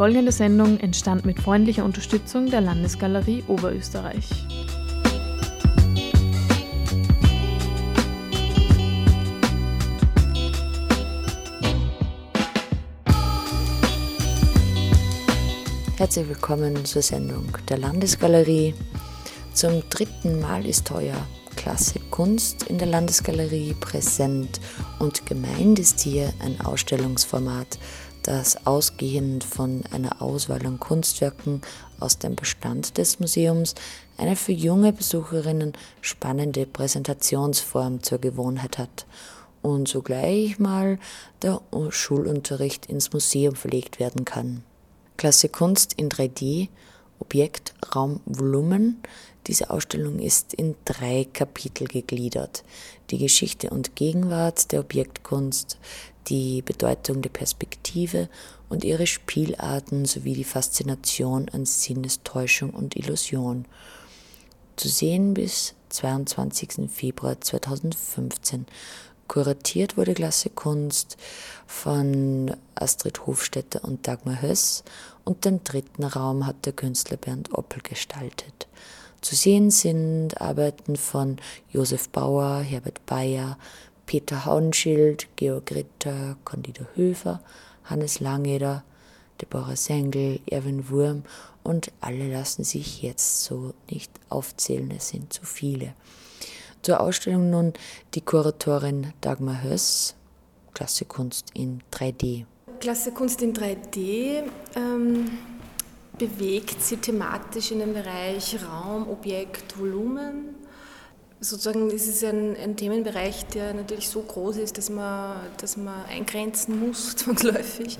folgende Sendung entstand mit freundlicher Unterstützung der Landesgalerie Oberösterreich. Herzlich willkommen zur Sendung der Landesgalerie. Zum dritten Mal ist heuer Klassik Kunst in der Landesgalerie präsent und gemeint ist hier ein Ausstellungsformat, das ausgehend von einer Auswahl an Kunstwerken aus dem Bestand des Museums eine für junge Besucherinnen spannende Präsentationsform zur Gewohnheit hat und sogleich mal der Schulunterricht ins Museum verlegt werden kann. Klasse Kunst in 3D, Objekt, Raum, Volumen. Diese Ausstellung ist in drei Kapitel gegliedert. Die Geschichte und Gegenwart der Objektkunst, die Bedeutung der Perspektive und ihre Spielarten sowie die Faszination an Sinnestäuschung und Illusion. Zu sehen bis 22. Februar 2015 Kuratiert wurde Klasse Kunst von Astrid Hofstetter und Dagmar Höss und den dritten Raum hat der Künstler Bernd Oppel gestaltet. Zu sehen sind Arbeiten von Josef Bauer, Herbert Bayer, Peter Hauenschild, Georg Ritter, Candida Höfer, Hannes Langeder, Deborah Sengel, Erwin Wurm und alle lassen sich jetzt so nicht aufzählen, es sind zu viele. Zur Ausstellung nun die Kuratorin Dagmar Höss, Klasse Kunst in 3D. Klasse Kunst in 3D ähm, bewegt sie thematisch in den Bereich Raum, Objekt, Volumen. Sozusagen, das ist ein, ein Themenbereich, der natürlich so groß ist, dass man, dass man eingrenzen muss, zwangsläufig.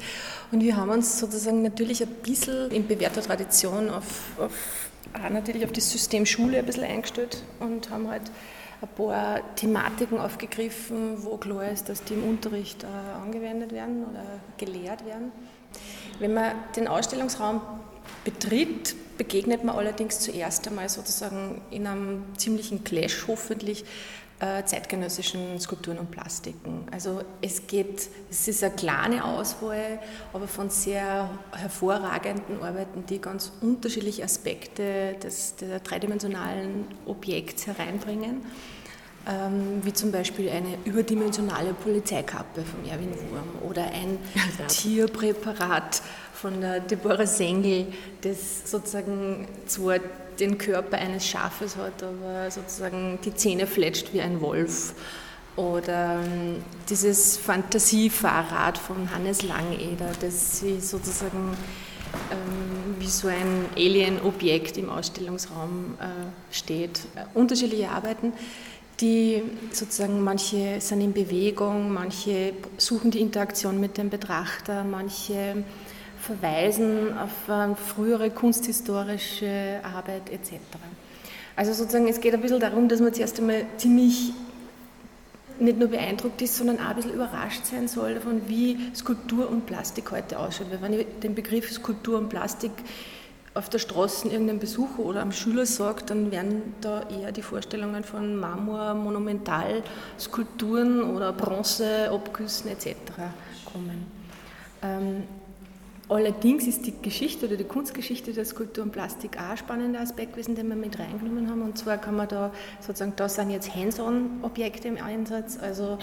Und wir haben uns sozusagen natürlich ein bisschen in bewährter Tradition auf, auf natürlich auf das System Schule ein bisschen eingestellt und haben halt ein paar Thematiken aufgegriffen, wo klar ist, dass die im Unterricht äh, angewendet werden oder gelehrt werden. Wenn man den Ausstellungsraum betritt, begegnet man allerdings zuerst einmal sozusagen in einem ziemlichen Clash hoffentlich äh, zeitgenössischen Skulpturen und Plastiken. Also es geht, es ist eine kleine Auswahl, aber von sehr hervorragenden Arbeiten, die ganz unterschiedliche Aspekte des, der dreidimensionalen Objekts hereinbringen. Ähm, wie zum Beispiel eine überdimensionale Polizeikappe von Erwin Wurm oder ein Tierpräparat von der Deborah Sengel, das sozusagen zwar den Körper eines Schafes hat, aber sozusagen die Zähne fletscht wie ein Wolf. Oder ähm, dieses Fantasiefahrrad von Hannes Langeder, das sie sozusagen ähm, wie so ein Alien-Objekt im Ausstellungsraum äh, steht. Äh, unterschiedliche Arbeiten, die sozusagen manche sind in Bewegung, manche suchen die Interaktion mit dem Betrachter, manche verweisen auf frühere kunsthistorische Arbeit etc. Also sozusagen, es geht ein bisschen darum, dass man zuerst einmal ziemlich nicht nur beeindruckt ist, sondern auch ein bisschen überrascht sein soll davon, wie Skulptur und Plastik heute ausschaut. Weil wenn ich den Begriff Skulptur und Plastik auf der Straße irgendeinem Besucher oder am Schüler sagt, dann werden da eher die Vorstellungen von Marmor, Monumentalskulpturen oder Bronze, Abgüssen etc. kommen. Ähm, Allerdings ist die Geschichte oder die Kunstgeschichte der Skulptur und Plastik auch ein spannender Aspekt gewesen, den wir mit reingenommen haben. Und zwar kann man da sozusagen, da sind jetzt Hands-on-Objekte im Einsatz, also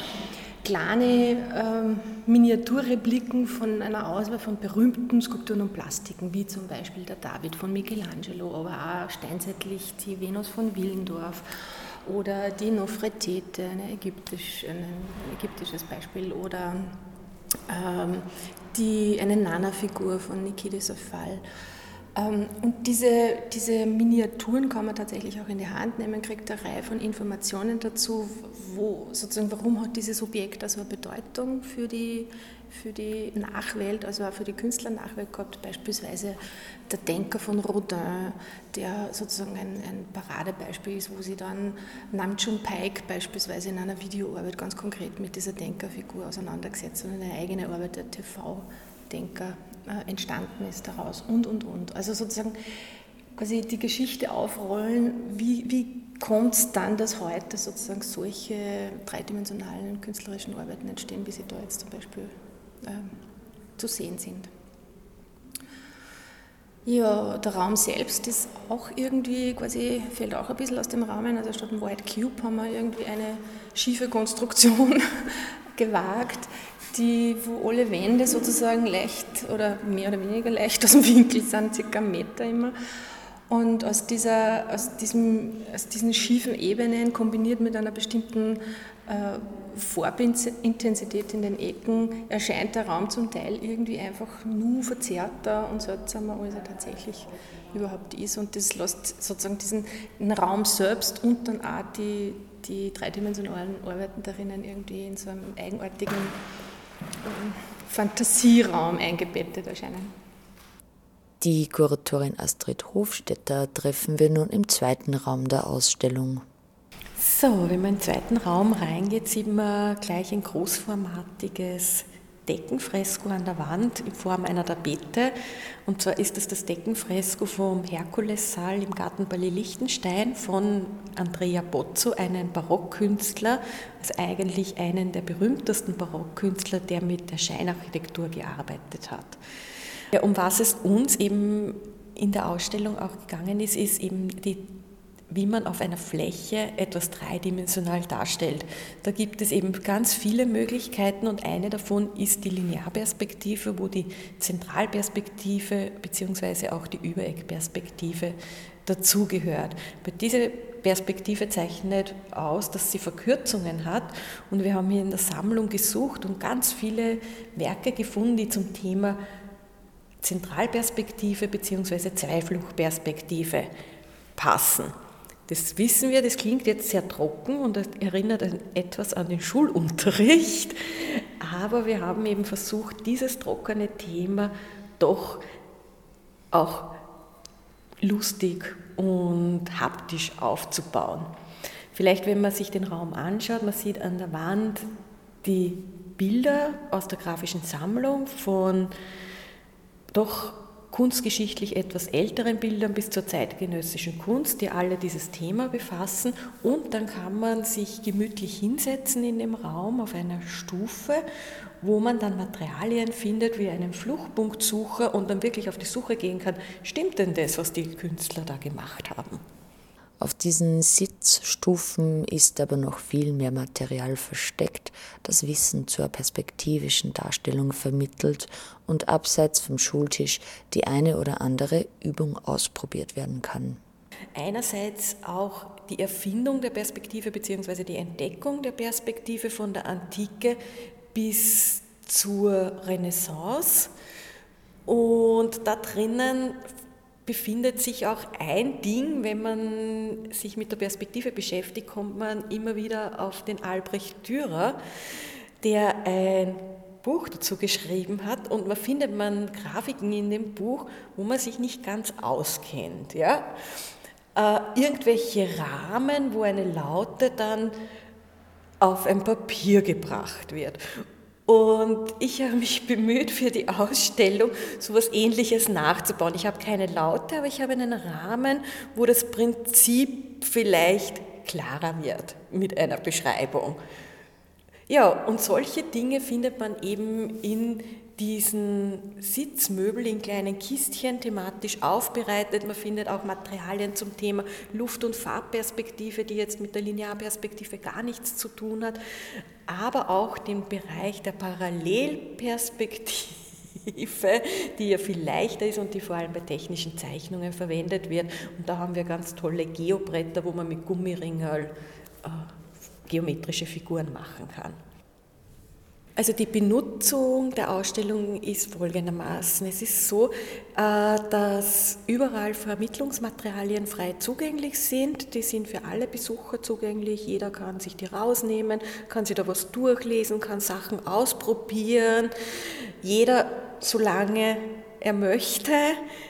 kleine ähm, Miniaturrepliken von einer Auswahl von berühmten Skulpturen und Plastiken, wie zum Beispiel der David von Michelangelo, aber auch steinzeitlich die Venus von Willendorf oder die Nofretete, eine ägyptisch, ein ägyptisches Beispiel, oder ähm, die, eine Nana-Figur von Nikita Safal. Ähm, und diese, diese Miniaturen kann man tatsächlich auch in die Hand nehmen, kriegt eine Reihe von Informationen dazu, wo, sozusagen, warum hat dieses Objekt also eine Bedeutung für die, für die Nachwelt, also auch für die Künstlernachwelt gehabt, beispielsweise der Denker von Rodin, der sozusagen ein, ein Paradebeispiel ist, wo sie dann Namjoon Paik beispielsweise in einer Videoarbeit ganz konkret mit dieser Denkerfigur auseinandergesetzt und eine eigene Arbeit der TV-Denker entstanden ist daraus und, und, und. Also sozusagen quasi die Geschichte aufrollen, wie, wie kommt es dann, dass heute sozusagen solche dreidimensionalen künstlerischen Arbeiten entstehen, wie sie da jetzt zum Beispiel äh, zu sehen sind. Ja, der Raum selbst ist auch irgendwie quasi, fällt auch ein bisschen aus dem Rahmen. Also statt einem White Cube haben wir irgendwie eine schiefe Konstruktion gewagt, die, wo alle Wände sozusagen leicht oder mehr oder weniger leicht aus dem Winkel sind, circa einen Meter immer. Und aus, dieser, aus, diesem, aus diesen schiefen Ebenen kombiniert mit einer bestimmten äh, Farbintensität in den Ecken erscheint der Raum zum Teil irgendwie einfach nur verzerrter und seltsamer, als er tatsächlich überhaupt ist. Und das lässt sozusagen diesen Raum selbst und dann auch die, die dreidimensionalen Arbeiten darinnen irgendwie in so einem eigenartigen Fantasieraum eingebettet erscheinen. Die Kuratorin Astrid Hofstetter treffen wir nun im zweiten Raum der Ausstellung. So, wenn man in den zweiten Raum reingeht, sieht man gleich ein großformatiges Deckenfresko an der Wand in Form einer Tapete. Und zwar ist es das Deckenfresko vom Herkulessaal im Garten Ballet Liechtenstein von Andrea Bozzo, einem Barockkünstler, also eigentlich einen der berühmtesten Barockkünstler, der mit der Scheinarchitektur gearbeitet hat. Ja, um was es uns eben in der Ausstellung auch gegangen ist, ist eben die wie man auf einer Fläche etwas dreidimensional darstellt. Da gibt es eben ganz viele Möglichkeiten und eine davon ist die Linearperspektive, wo die Zentralperspektive bzw. auch die Übereckperspektive dazugehört. Diese Perspektive zeichnet aus, dass sie Verkürzungen hat und wir haben hier in der Sammlung gesucht und ganz viele Werke gefunden, die zum Thema Zentralperspektive bzw. Zweiflugperspektive passen. Das wissen wir, das klingt jetzt sehr trocken und erinnert etwas an den Schulunterricht, aber wir haben eben versucht, dieses trockene Thema doch auch lustig und haptisch aufzubauen. Vielleicht, wenn man sich den Raum anschaut, man sieht an der Wand die Bilder aus der grafischen Sammlung von doch kunstgeschichtlich etwas älteren Bildern bis zur zeitgenössischen Kunst, die alle dieses Thema befassen. Und dann kann man sich gemütlich hinsetzen in dem Raum auf einer Stufe, wo man dann Materialien findet wie einen Fluchtpunktsucher und dann wirklich auf die Suche gehen kann, stimmt denn das, was die Künstler da gemacht haben? Auf diesen Sitzstufen ist aber noch viel mehr Material versteckt, das Wissen zur perspektivischen Darstellung vermittelt und abseits vom Schultisch die eine oder andere Übung ausprobiert werden kann. Einerseits auch die Erfindung der Perspektive bzw. die Entdeckung der Perspektive von der Antike bis zur Renaissance. Und da drinnen befindet sich auch ein Ding, wenn man sich mit der Perspektive beschäftigt, kommt man immer wieder auf den Albrecht Dürer, der ein Buch dazu geschrieben hat und man findet man Grafiken in dem Buch, wo man sich nicht ganz auskennt. Ja? Äh, irgendwelche Rahmen, wo eine Laute dann auf ein Papier gebracht wird. Und ich habe mich bemüht, für die Ausstellung so etwas Ähnliches nachzubauen. Ich habe keine Laute, aber ich habe einen Rahmen, wo das Prinzip vielleicht klarer wird mit einer Beschreibung. Ja, und solche Dinge findet man eben in diesen Sitzmöbel in kleinen Kistchen thematisch aufbereitet. Man findet auch Materialien zum Thema Luft- und Farbperspektive, die jetzt mit der Linearperspektive gar nichts zu tun hat, aber auch den Bereich der Parallelperspektive die ja viel leichter ist und die vor allem bei technischen Zeichnungen verwendet wird. Und da haben wir ganz tolle Geobretter, wo man mit Gummiringel äh, geometrische Figuren machen kann. Also die Benutzung der Ausstellung ist folgendermaßen. Es ist so, äh, dass überall Vermittlungsmaterialien frei zugänglich sind. Die sind für alle Besucher zugänglich. Jeder kann sich die rausnehmen, kann sich da was durchlesen, kann Sachen ausprobieren. Jeder, solange er möchte.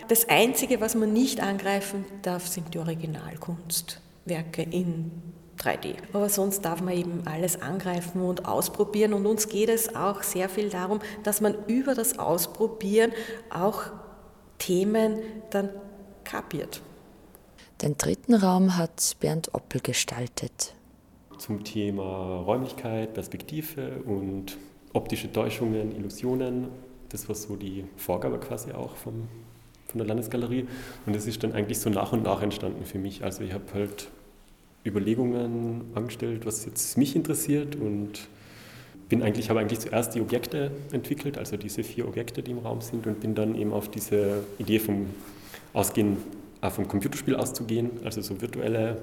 Das Einzige, was man nicht angreifen darf, sind die Originalkunstwerke in 3D. Aber sonst darf man eben alles angreifen und ausprobieren. Und uns geht es auch sehr viel darum, dass man über das Ausprobieren auch Themen dann kapiert. Den dritten Raum hat Bernd Oppel gestaltet. Zum Thema Räumlichkeit, Perspektive und optische Täuschungen, Illusionen. Das war so die Vorgabe quasi auch vom von der Landesgalerie. Und das ist dann eigentlich so nach und nach entstanden für mich. Also ich habe halt Überlegungen angestellt, was jetzt mich interessiert und bin eigentlich, habe eigentlich zuerst die Objekte entwickelt, also diese vier Objekte, die im Raum sind, und bin dann eben auf diese Idee vom Ausgehen, äh, vom Computerspiel auszugehen, also so virtuelle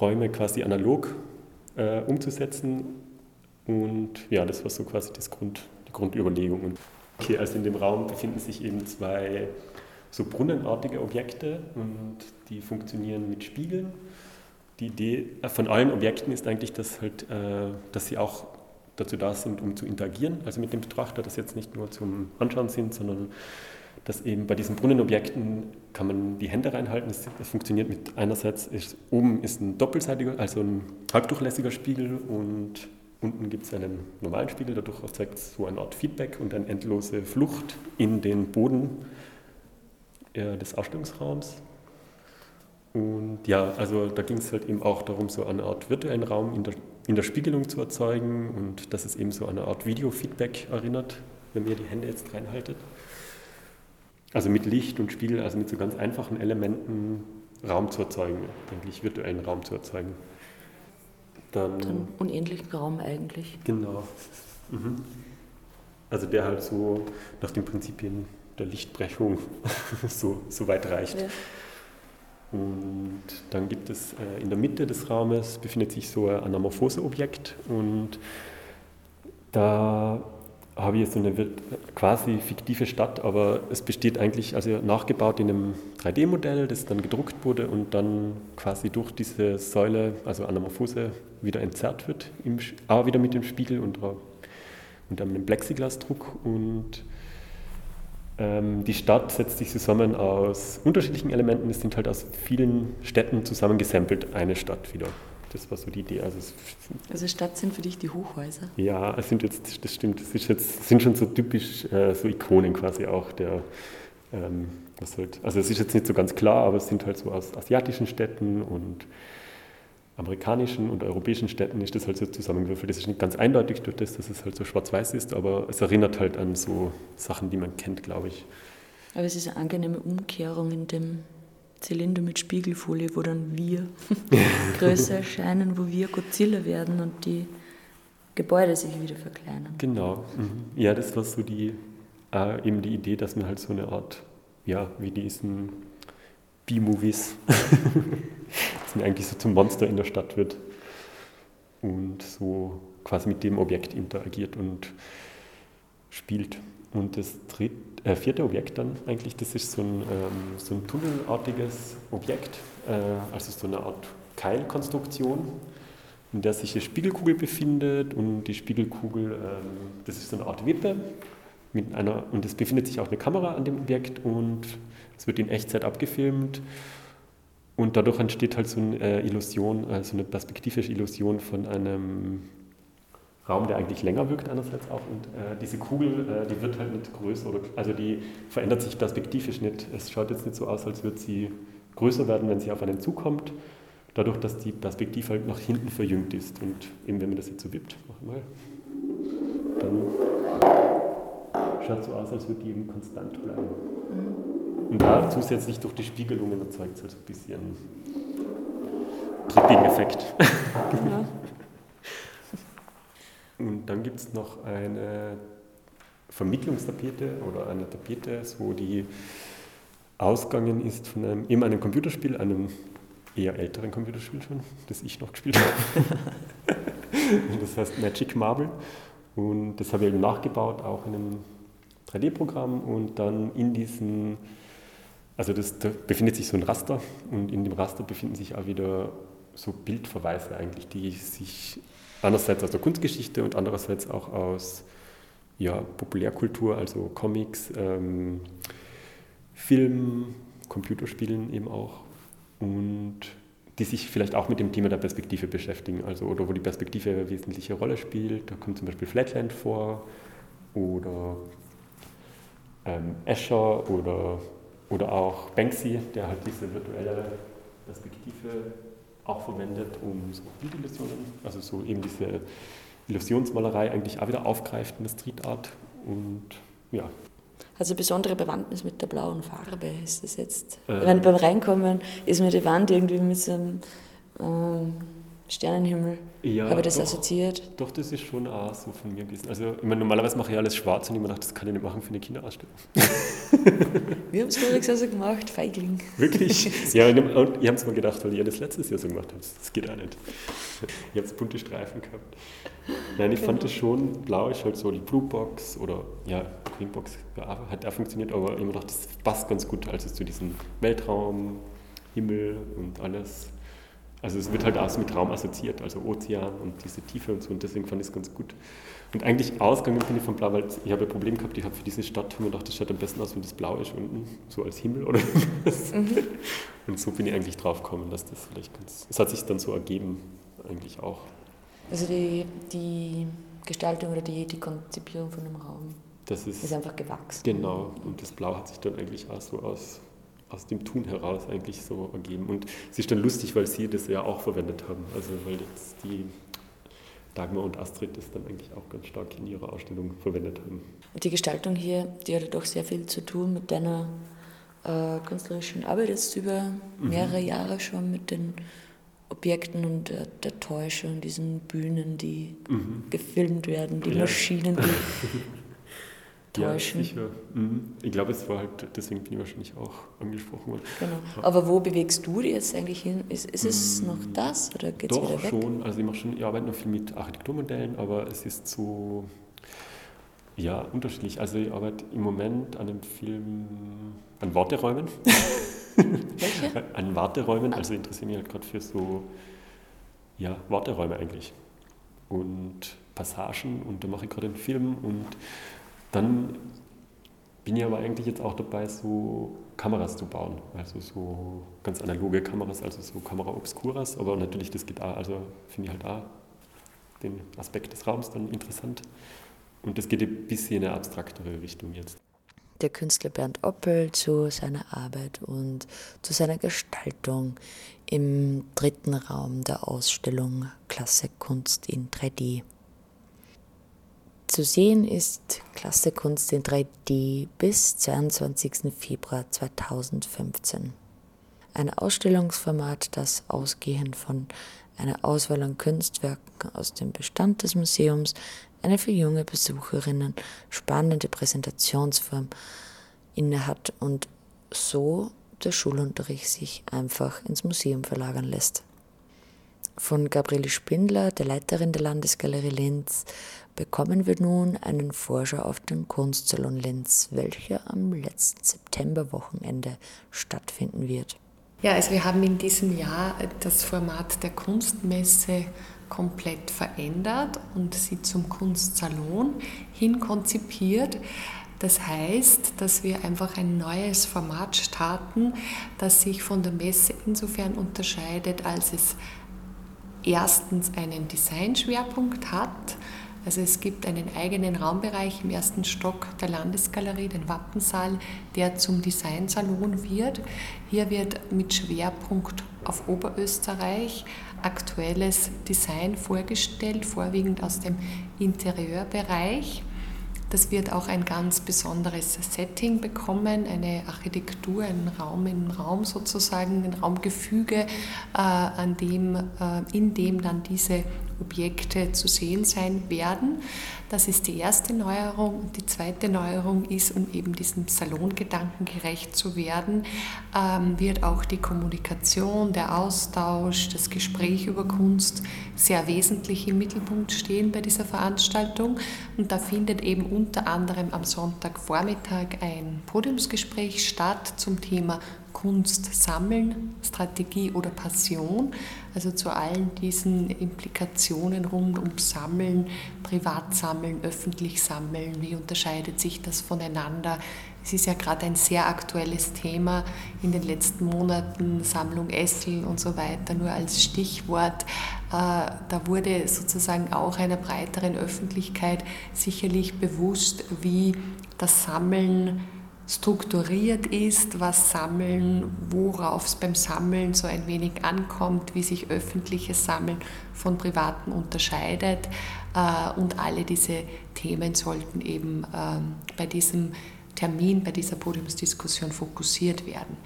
Räume quasi analog äh, umzusetzen. Und ja, das war so quasi das Grund, die Grundüberlegung. Okay, also in dem Raum befinden sich eben zwei so brunnenartige Objekte und die funktionieren mit Spiegeln. Die Idee von allen Objekten ist eigentlich, dass, halt, äh, dass sie auch dazu da sind, um zu interagieren, also mit dem Betrachter, dass jetzt nicht nur zum Anschauen sind, sondern dass eben bei diesen Brunnenobjekten kann man die Hände reinhalten. Es, funktioniert mit einerseits ist, oben ist ein doppelseitiger, also ein halbdurchlässiger Spiegel und unten gibt es einen normalen Spiegel. Dadurch erzeugt es so eine Art Feedback und eine endlose Flucht in den Boden äh, des Ausstellungsraums. Und ja, also da ging es halt eben auch darum, so eine Art virtuellen Raum in der, in der Spiegelung zu erzeugen und dass es eben so eine Art Video-Feedback erinnert, wenn ihr die Hände jetzt reinhaltet. Also mit Licht und Spiegel, also mit so ganz einfachen Elementen Raum zu erzeugen, eigentlich virtuellen Raum zu erzeugen. Dann, Dann unendlichen Raum eigentlich. Genau. Mhm. Also der halt so nach den Prinzipien der Lichtbrechung so, so weit reicht. Ja. Und dann gibt es äh, in der Mitte des Raumes befindet sich so ein Anamorphose-Objekt und da habe ich so eine quasi fiktive Stadt, aber es besteht eigentlich, also nachgebaut in einem 3D-Modell, das dann gedruckt wurde und dann quasi durch diese Säule, also Anamorphose, wieder entzerrt wird, im, aber wieder mit dem Spiegel und unter einem Plexiglasdruck und die Stadt setzt sich zusammen aus unterschiedlichen Elementen. Es sind halt aus vielen Städten zusammengesampelt eine Stadt wieder. Das war so die Idee. Also, also Stadt sind für dich die Hochhäuser? Ja, es sind jetzt, das stimmt, ist jetzt, sind schon so typisch äh, so Ikonen quasi auch der, ähm, was halt, also es ist jetzt nicht so ganz klar, aber es sind halt so aus asiatischen Städten und amerikanischen und europäischen Städten ist das halt so zusammengewürfelt. Das ist nicht ganz eindeutig durch das, dass es halt so schwarz-weiß ist, aber es erinnert halt an so Sachen, die man kennt, glaube ich. Aber es ist eine angenehme Umkehrung in dem Zylinder mit Spiegelfolie, wo dann wir größer erscheinen, wo wir Godzilla werden und die Gebäude sich wieder verkleinern. Genau. Mhm. Ja, das war so die, äh, eben die Idee, dass man halt so eine Art, ja, wie diesen B-Movies dass man eigentlich so zum Monster in der Stadt wird und so quasi mit dem Objekt interagiert und spielt. Und das dritte, äh, vierte Objekt dann eigentlich, das ist so ein, ähm, so ein tunnelartiges Objekt, äh, also so eine Art Keilkonstruktion, in der sich eine Spiegelkugel befindet und die Spiegelkugel, ähm, das ist so eine Art Wippe mit einer, und es befindet sich auch eine Kamera an dem Objekt und es wird in Echtzeit abgefilmt und dadurch entsteht halt so eine äh, Illusion, also eine perspektivische Illusion von einem Raum, der eigentlich länger wirkt einerseits auch. Und äh, diese Kugel, äh, die wird halt nicht größer, oder, also die verändert sich perspektivisch nicht. Es schaut jetzt nicht so aus, als würde sie größer werden, wenn sie auf einen zukommt, dadurch, dass die Perspektive halt nach hinten verjüngt ist. Und eben wenn man das jetzt so wippt, mach mal, dann schaut so aus, als würde die eben konstant bleiben. Mhm. Und da zusätzlich durch die Spiegelungen erzeugt es halt so ein bisschen Tripping-Effekt. Ja. Und dann gibt es noch eine Vermittlungstapete oder eine Tapete, wo die ausgegangen ist von einem, eben einem Computerspiel, einem eher älteren Computerspiel schon, das ich noch gespielt habe. das heißt Magic Marble. Und das habe ich eben nachgebaut, auch in einem 3D-Programm und dann in diesen also das, da befindet sich so ein Raster und in dem Raster befinden sich auch wieder so Bildverweise eigentlich, die sich einerseits aus der Kunstgeschichte und andererseits auch aus ja, Populärkultur, also Comics, ähm, Film, Computerspielen eben auch und die sich vielleicht auch mit dem Thema der Perspektive beschäftigen, also oder wo die Perspektive eine wesentliche Rolle spielt. Da kommt zum Beispiel Flatland vor oder ähm, Escher oder oder auch Banksy, der halt diese virtuelle Perspektive auch verwendet, um so Bildillusionen, also so eben diese Illusionsmalerei eigentlich auch wieder aufgreift in der Street Art. Und ja. Eine besondere Bewandtnis mit der blauen Farbe? Ist das jetzt? Ähm. Wenn beim Reinkommen ist mir die Wand irgendwie mit so einem ähm, Sternenhimmel. Ja, habe ich das doch, assoziiert? Doch, das ist schon auch so von mir gewesen. Also, ich meine, normalerweise mache ich alles schwarz und ich mir gedacht, das kann ich nicht machen für eine Kinderausstellung. Wir haben es voriges Jahr so gemacht, Feigling. Wirklich? Ja, und ich habe es mir gedacht, weil ich ja das letztes Jahr so gemacht habe. Das geht auch nicht. Ich habe bunte Streifen gehabt. Nein, ich genau. fand das schon, blau ist halt so die Blue Box oder ja, Green Box hat auch funktioniert, aber ich habe mir gedacht, das passt ganz gut, also zu diesem Weltraum, Himmel und alles. Also es wird halt auch so mit Raum assoziiert, also Ozean und diese Tiefe und so und deswegen fand ich es ganz gut. Und eigentlich ausgegangen bin ich von Blau, weil ich habe ein Problem gehabt, ich habe für diese Stadt mir gedacht, das schaut am besten aus, wenn das Blau ist unten, so als Himmel oder was. Mhm. Und so bin ich eigentlich drauf gekommen, dass das vielleicht ganz, es hat sich dann so ergeben, eigentlich auch. Also die, die Gestaltung oder die, die Konzipierung von dem Raum das ist, ist einfach gewachsen. Genau, und das Blau hat sich dann eigentlich auch so aus aus dem Tun heraus eigentlich so ergeben. Und es ist dann lustig, weil sie das ja auch verwendet haben. Also weil jetzt die Dagmar und Astrid das dann eigentlich auch ganz stark in ihrer Ausstellung verwendet haben. Und die Gestaltung hier, die hat doch sehr viel zu tun mit deiner äh, künstlerischen Arbeit jetzt über mhm. mehrere mhm. Jahre schon mit den Objekten und der, der Täuschung, diesen Bühnen, die mhm. gefilmt werden, die ja. Maschinen, die täuschen. Ja, sicher. Mhm. Ich glaube, es war halt, deswegen bin ich wahrscheinlich auch angesprochen worden. Genau. Aber wo bewegst du dich jetzt eigentlich hin? Ist, ist es mhm. noch das oder geht es wieder weg? schon. Also ich mache schon, ich arbeite noch viel mit Architekturmodellen, aber es ist so, ja, unterschiedlich. Also ich arbeite im Moment an einem Film, an Warteräumen. Welche? an Warteräumen, also interessiere mich halt gerade für so, ja, Warteräume eigentlich. Und Passagen und da mache ich gerade einen Film und dann bin ich aber eigentlich jetzt auch dabei, so Kameras zu bauen. Also so ganz analoge Kameras, also so Kamera Obscuras. Aber natürlich, das geht auch, also finde ich halt auch den Aspekt des Raums dann interessant. Und das geht ein bisschen in eine abstraktere Richtung jetzt. Der Künstler Bernd Oppel zu seiner Arbeit und zu seiner Gestaltung im dritten Raum der Ausstellung Klasse Kunst in 3D. Zu sehen ist Klasse Kunst in 3D bis 22. Februar 2015. Ein Ausstellungsformat, das ausgehend von einer Auswahl an Kunstwerken aus dem Bestand des Museums eine für junge Besucherinnen spannende Präsentationsform innehat und so der Schulunterricht sich einfach ins Museum verlagern lässt. Von Gabriele Spindler, der Leiterin der Landesgalerie Linz, bekommen wir nun einen Vorschau auf den Kunstsalon Linz, welcher am letzten Septemberwochenende stattfinden wird. Ja, also wir haben in diesem Jahr das Format der Kunstmesse komplett verändert und sie zum Kunstsalon hin konzipiert. Das heißt, dass wir einfach ein neues Format starten, das sich von der Messe insofern unterscheidet, als es erstens einen Designschwerpunkt hat, also es gibt einen eigenen Raumbereich im ersten Stock der Landesgalerie, den Wappensaal, der zum Designsalon wird. Hier wird mit Schwerpunkt auf Oberösterreich aktuelles Design vorgestellt, vorwiegend aus dem Interieurbereich. Das wird auch ein ganz besonderes Setting bekommen, eine Architektur, ein Raum im Raum sozusagen, ein Raumgefüge, äh, an dem, äh, in dem dann diese Objekte zu sehen sein werden. Das ist die erste Neuerung. Und die zweite Neuerung ist, um eben diesem Salongedanken gerecht zu werden, ähm, wird auch die Kommunikation, der Austausch, das Gespräch über Kunst sehr wesentlich im Mittelpunkt stehen bei dieser Veranstaltung. Und da findet eben unter anderem am Sonntagvormittag ein Podiumsgespräch statt zum Thema Kunst sammeln, Strategie oder Passion, also zu allen diesen Implikationen rund um Sammeln, Privatsammeln, öffentlich Sammeln, wie unterscheidet sich das voneinander? Es ist ja gerade ein sehr aktuelles Thema in den letzten Monaten, Sammlung Essel und so weiter, nur als Stichwort. Äh, da wurde sozusagen auch einer breiteren Öffentlichkeit sicherlich bewusst, wie das Sammeln strukturiert ist, was Sammeln, worauf es beim Sammeln so ein wenig ankommt, wie sich öffentliches Sammeln von privaten unterscheidet. Äh, und alle diese Themen sollten eben ähm, bei diesem Termin bei dieser Podiumsdiskussion fokussiert werden.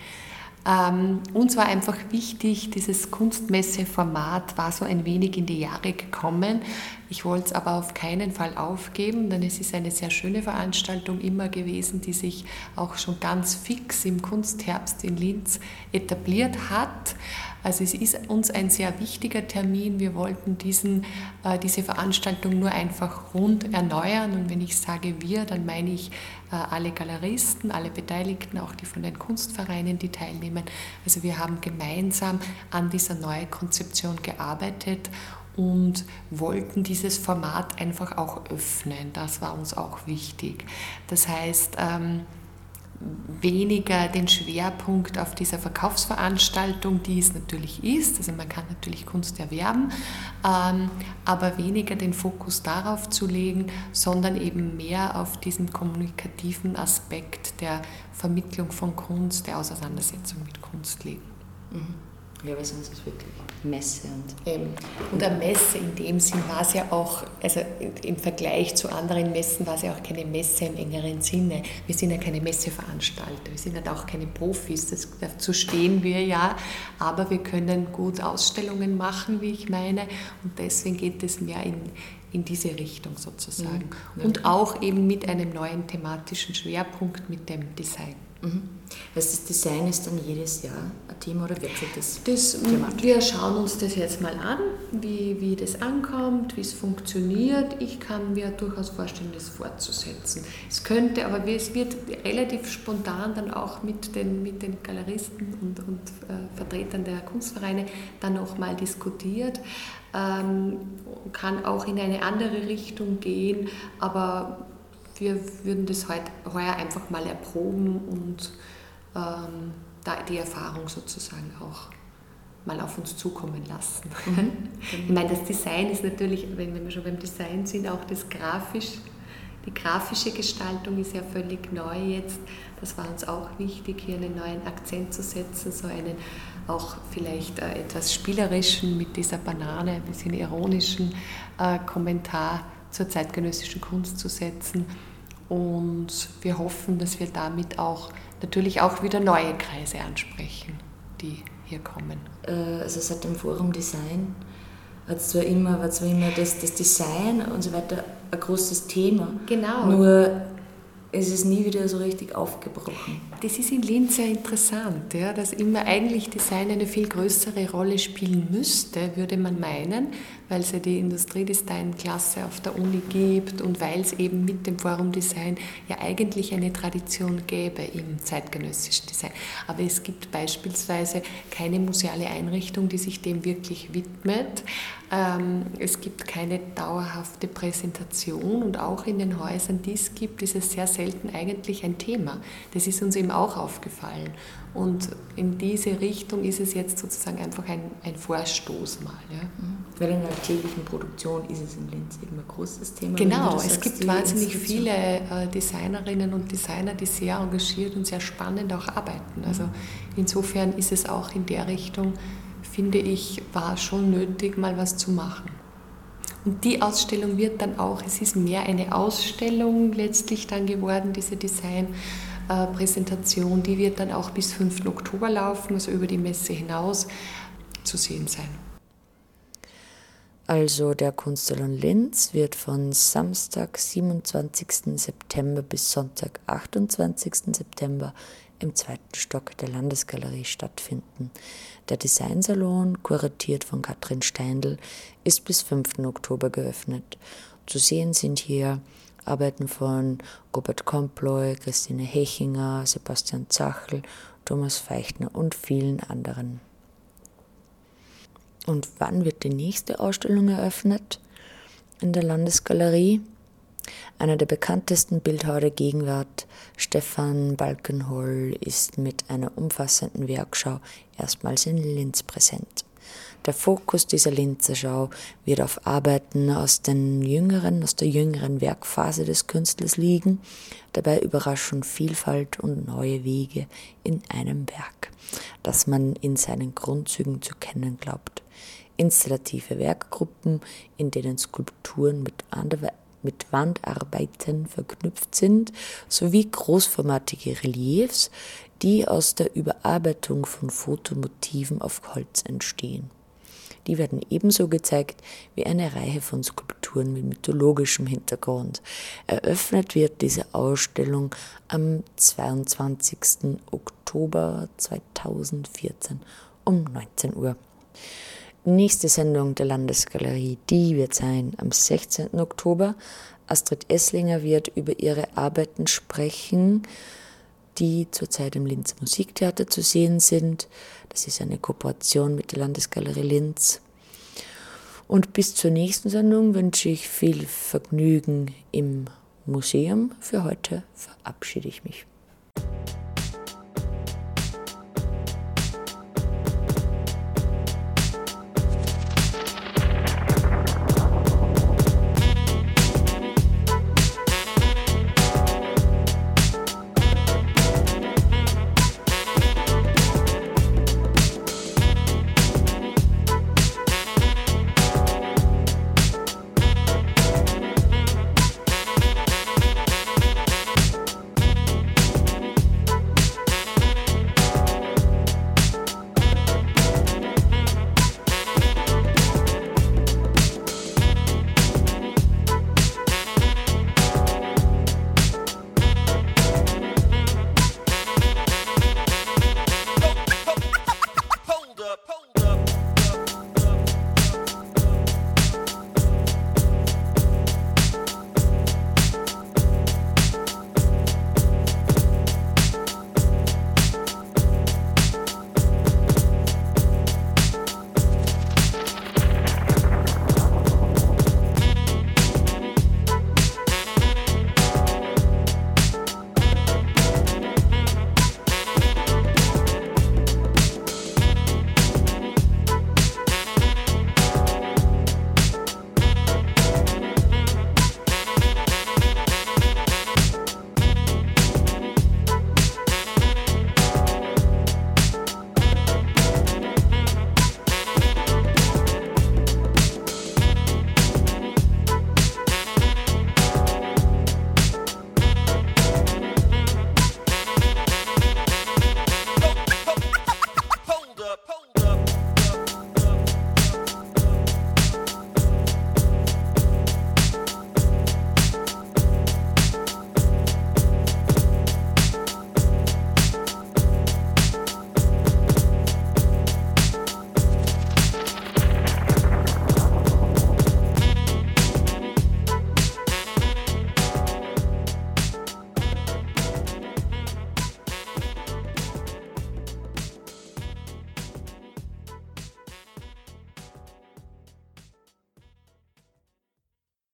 Ähm, uns war einfach wichtig, dieses Kunstmesseformat war so ein wenig in die Jahre gekommen. Ich wollte es aber auf keinen Fall aufgeben, denn es ist eine sehr schöne Veranstaltung immer gewesen, die sich auch schon ganz fix im Kunstherbst in Linz etabliert hat. Also es ist uns ein sehr wichtiger Termin. Wir wollten diesen, äh, diese Veranstaltung nur einfach rund erneuern. Und wenn ich sage wir, dann meine ich äh, alle Galeristen, alle Beteiligten, auch die von den Kunstvereinen, die teilnehmen. Also wir haben gemeinsam an dieser neuen Konzeption gearbeitet und wollten dieses Format einfach auch öffnen. Das war uns auch wichtig. Das heißt, ähm, weniger den Schwerpunkt auf dieser Verkaufsveranstaltung, die es natürlich ist. Also man kann natürlich Kunst erwerben, ähm, aber weniger den Fokus darauf zu legen, sondern eben mehr auf diesen kommunikativen Aspekt der Vermittlung von Kunst, der Auseinandersetzung mit Kunst legen. Mhm. Ja, weil sonst ist es wirklich Messe. Und, ähm, und eine Messe in dem Sinn war es ja auch, also im Vergleich zu anderen Messen war es ja auch keine Messe im engeren Sinne. Wir sind ja keine Messeveranstalter, wir sind halt auch keine Profis, das, dazu stehen wir ja, aber wir können gut Ausstellungen machen, wie ich meine, und deswegen geht es mehr in, in diese Richtung sozusagen. Mhm. Und auch eben mit einem neuen thematischen Schwerpunkt, mit dem Design. Mhm. Also das Design ist dann jedes Jahr ein Thema oder wechselt das? das wir schauen uns das jetzt mal an, wie, wie das ankommt, wie es funktioniert. Ich kann mir durchaus vorstellen, das fortzusetzen. Es könnte, aber es wird relativ spontan dann auch mit den, mit den Galeristen und, und äh, Vertretern der Kunstvereine dann nochmal diskutiert. Ähm, kann auch in eine andere Richtung gehen, aber wir würden das heute, heuer einfach mal erproben und ähm, da die Erfahrung sozusagen auch mal auf uns zukommen lassen. Mhm. ich meine, das Design ist natürlich, wenn wir schon beim Design sind, auch das grafisch, die grafische Gestaltung ist ja völlig neu jetzt. Das war uns auch wichtig, hier einen neuen Akzent zu setzen, so einen auch vielleicht äh, etwas spielerischen mit dieser Banane, ein bisschen ironischen äh, Kommentar zur zeitgenössischen Kunst zu setzen. Und wir hoffen, dass wir damit auch natürlich auch wieder neue Kreise ansprechen, die hier kommen. Äh, also seit dem Forum Design hat zwar immer, war zwar immer das, das Design und so weiter ein großes Thema. Genau. Nur es ist nie wieder so richtig aufgebrochen. Das ist in Linz sehr interessant, ja, dass immer eigentlich Design eine viel größere Rolle spielen müsste, würde man meinen, weil es ja die Industriedesign-Klasse auf der Uni gibt und weil es eben mit dem Forum Design ja eigentlich eine Tradition gäbe im zeitgenössischen Design. Aber es gibt beispielsweise keine museale Einrichtung, die sich dem wirklich widmet. Ähm, es gibt keine dauerhafte Präsentation und auch in den Häusern, die es gibt, ist es sehr selten eigentlich ein Thema. Das ist uns eben auch aufgefallen. Und in diese Richtung ist es jetzt sozusagen einfach ein, ein Vorstoß mal. Ja. Mhm. Weil in der täglichen Produktion ist es in Linz eben ein großes Thema. Genau, es gibt wahnsinnig viele äh, Designerinnen und Designer, die sehr engagiert und sehr spannend auch arbeiten. Also insofern ist es auch in der Richtung, finde ich, war schon nötig, mal was zu machen. Und die Ausstellung wird dann auch, es ist mehr eine Ausstellung letztlich dann geworden, diese Design. Präsentation, die wird dann auch bis 5. Oktober laufen, also über die Messe hinaus zu sehen sein. Also der Kunstsalon Linz wird von Samstag, 27. September bis Sonntag, 28. September im zweiten Stock der Landesgalerie stattfinden. Der Designsalon, kuratiert von Katrin Steindl, ist bis 5. Oktober geöffnet. Zu sehen sind hier Arbeiten von Robert Komploy, Christine Hechinger, Sebastian Zachl, Thomas Feichtner und vielen anderen. Und wann wird die nächste Ausstellung eröffnet? In der Landesgalerie. Einer der bekanntesten Bildhauer der Gegenwart, Stefan Balkenhol, ist mit einer umfassenden Werkschau erstmals in Linz präsent. Der Fokus dieser Linzer Schau wird auf Arbeiten aus, den jüngeren, aus der jüngeren Werkphase des Künstlers liegen. Dabei überraschen Vielfalt und neue Wege in einem Werk, das man in seinen Grundzügen zu kennen glaubt. Installative Werkgruppen, in denen Skulpturen mit mit Wandarbeiten verknüpft sind, sowie großformatige Reliefs, die aus der Überarbeitung von Fotomotiven auf Holz entstehen. Die werden ebenso gezeigt wie eine Reihe von Skulpturen mit mythologischem Hintergrund. Eröffnet wird diese Ausstellung am 22. Oktober 2014 um 19 Uhr. Nächste Sendung der Landesgalerie, die wird sein am 16. Oktober. Astrid Esslinger wird über ihre Arbeiten sprechen, die zurzeit im Linz Musiktheater zu sehen sind. Das ist eine Kooperation mit der Landesgalerie Linz. Und bis zur nächsten Sendung wünsche ich viel Vergnügen im Museum. Für heute verabschiede ich mich.